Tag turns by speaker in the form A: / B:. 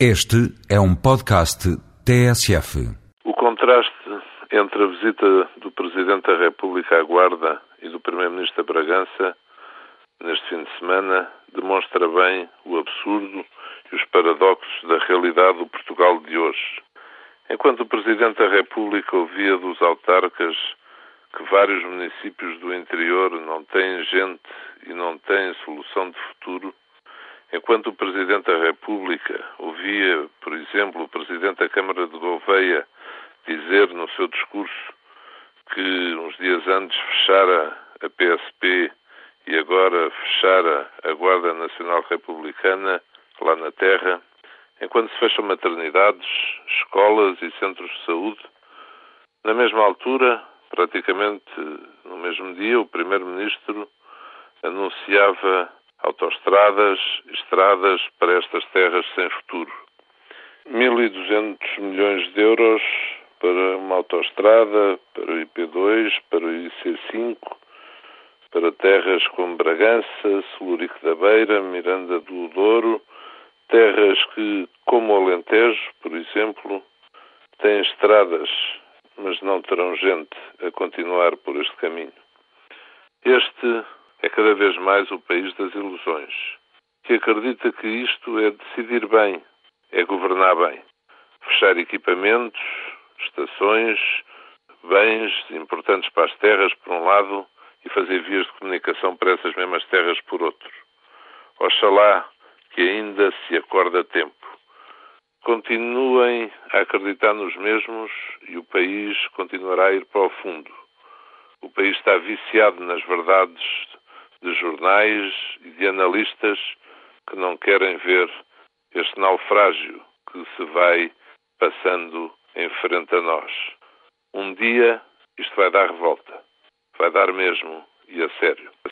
A: Este é um podcast TSF.
B: O contraste entre a visita do Presidente da República à Guarda e do Primeiro-Ministro da Bragança neste fim de semana demonstra bem o absurdo e os paradoxos da realidade do Portugal de hoje. Enquanto o Presidente da República ouvia dos autarcas que vários municípios do interior não têm gente e não têm solução de futuro, Enquanto o Presidente da República ouvia, por exemplo, o Presidente da Câmara de Gouveia dizer no seu discurso que uns dias antes fechara a PSP e agora fechara a Guarda Nacional Republicana lá na Terra, enquanto se fecham maternidades, escolas e centros de saúde, na mesma altura, praticamente no mesmo dia, o Primeiro-Ministro anunciava autoestradas, estradas para estas terras sem futuro. 1.200 milhões de euros para uma autoestrada, para o IP2, para o IC5, para terras como Bragança, Celurico da Beira, Miranda do Douro, terras que, como o Alentejo, por exemplo, têm estradas, mas não terão gente a continuar por este caminho. Este é cada vez mais o país das ilusões, que acredita que isto é decidir bem, é governar bem. Fechar equipamentos, estações, bens importantes para as terras, por um lado, e fazer vias de comunicação para essas mesmas terras, por outro. Oxalá que ainda se acorda a tempo. Continuem a acreditar nos mesmos e o país continuará a ir para o fundo. O país está viciado nas verdades de jornais e de analistas que não querem ver este naufrágio que se vai passando em frente a nós. Um dia isto vai dar revolta. Vai dar mesmo e a sério.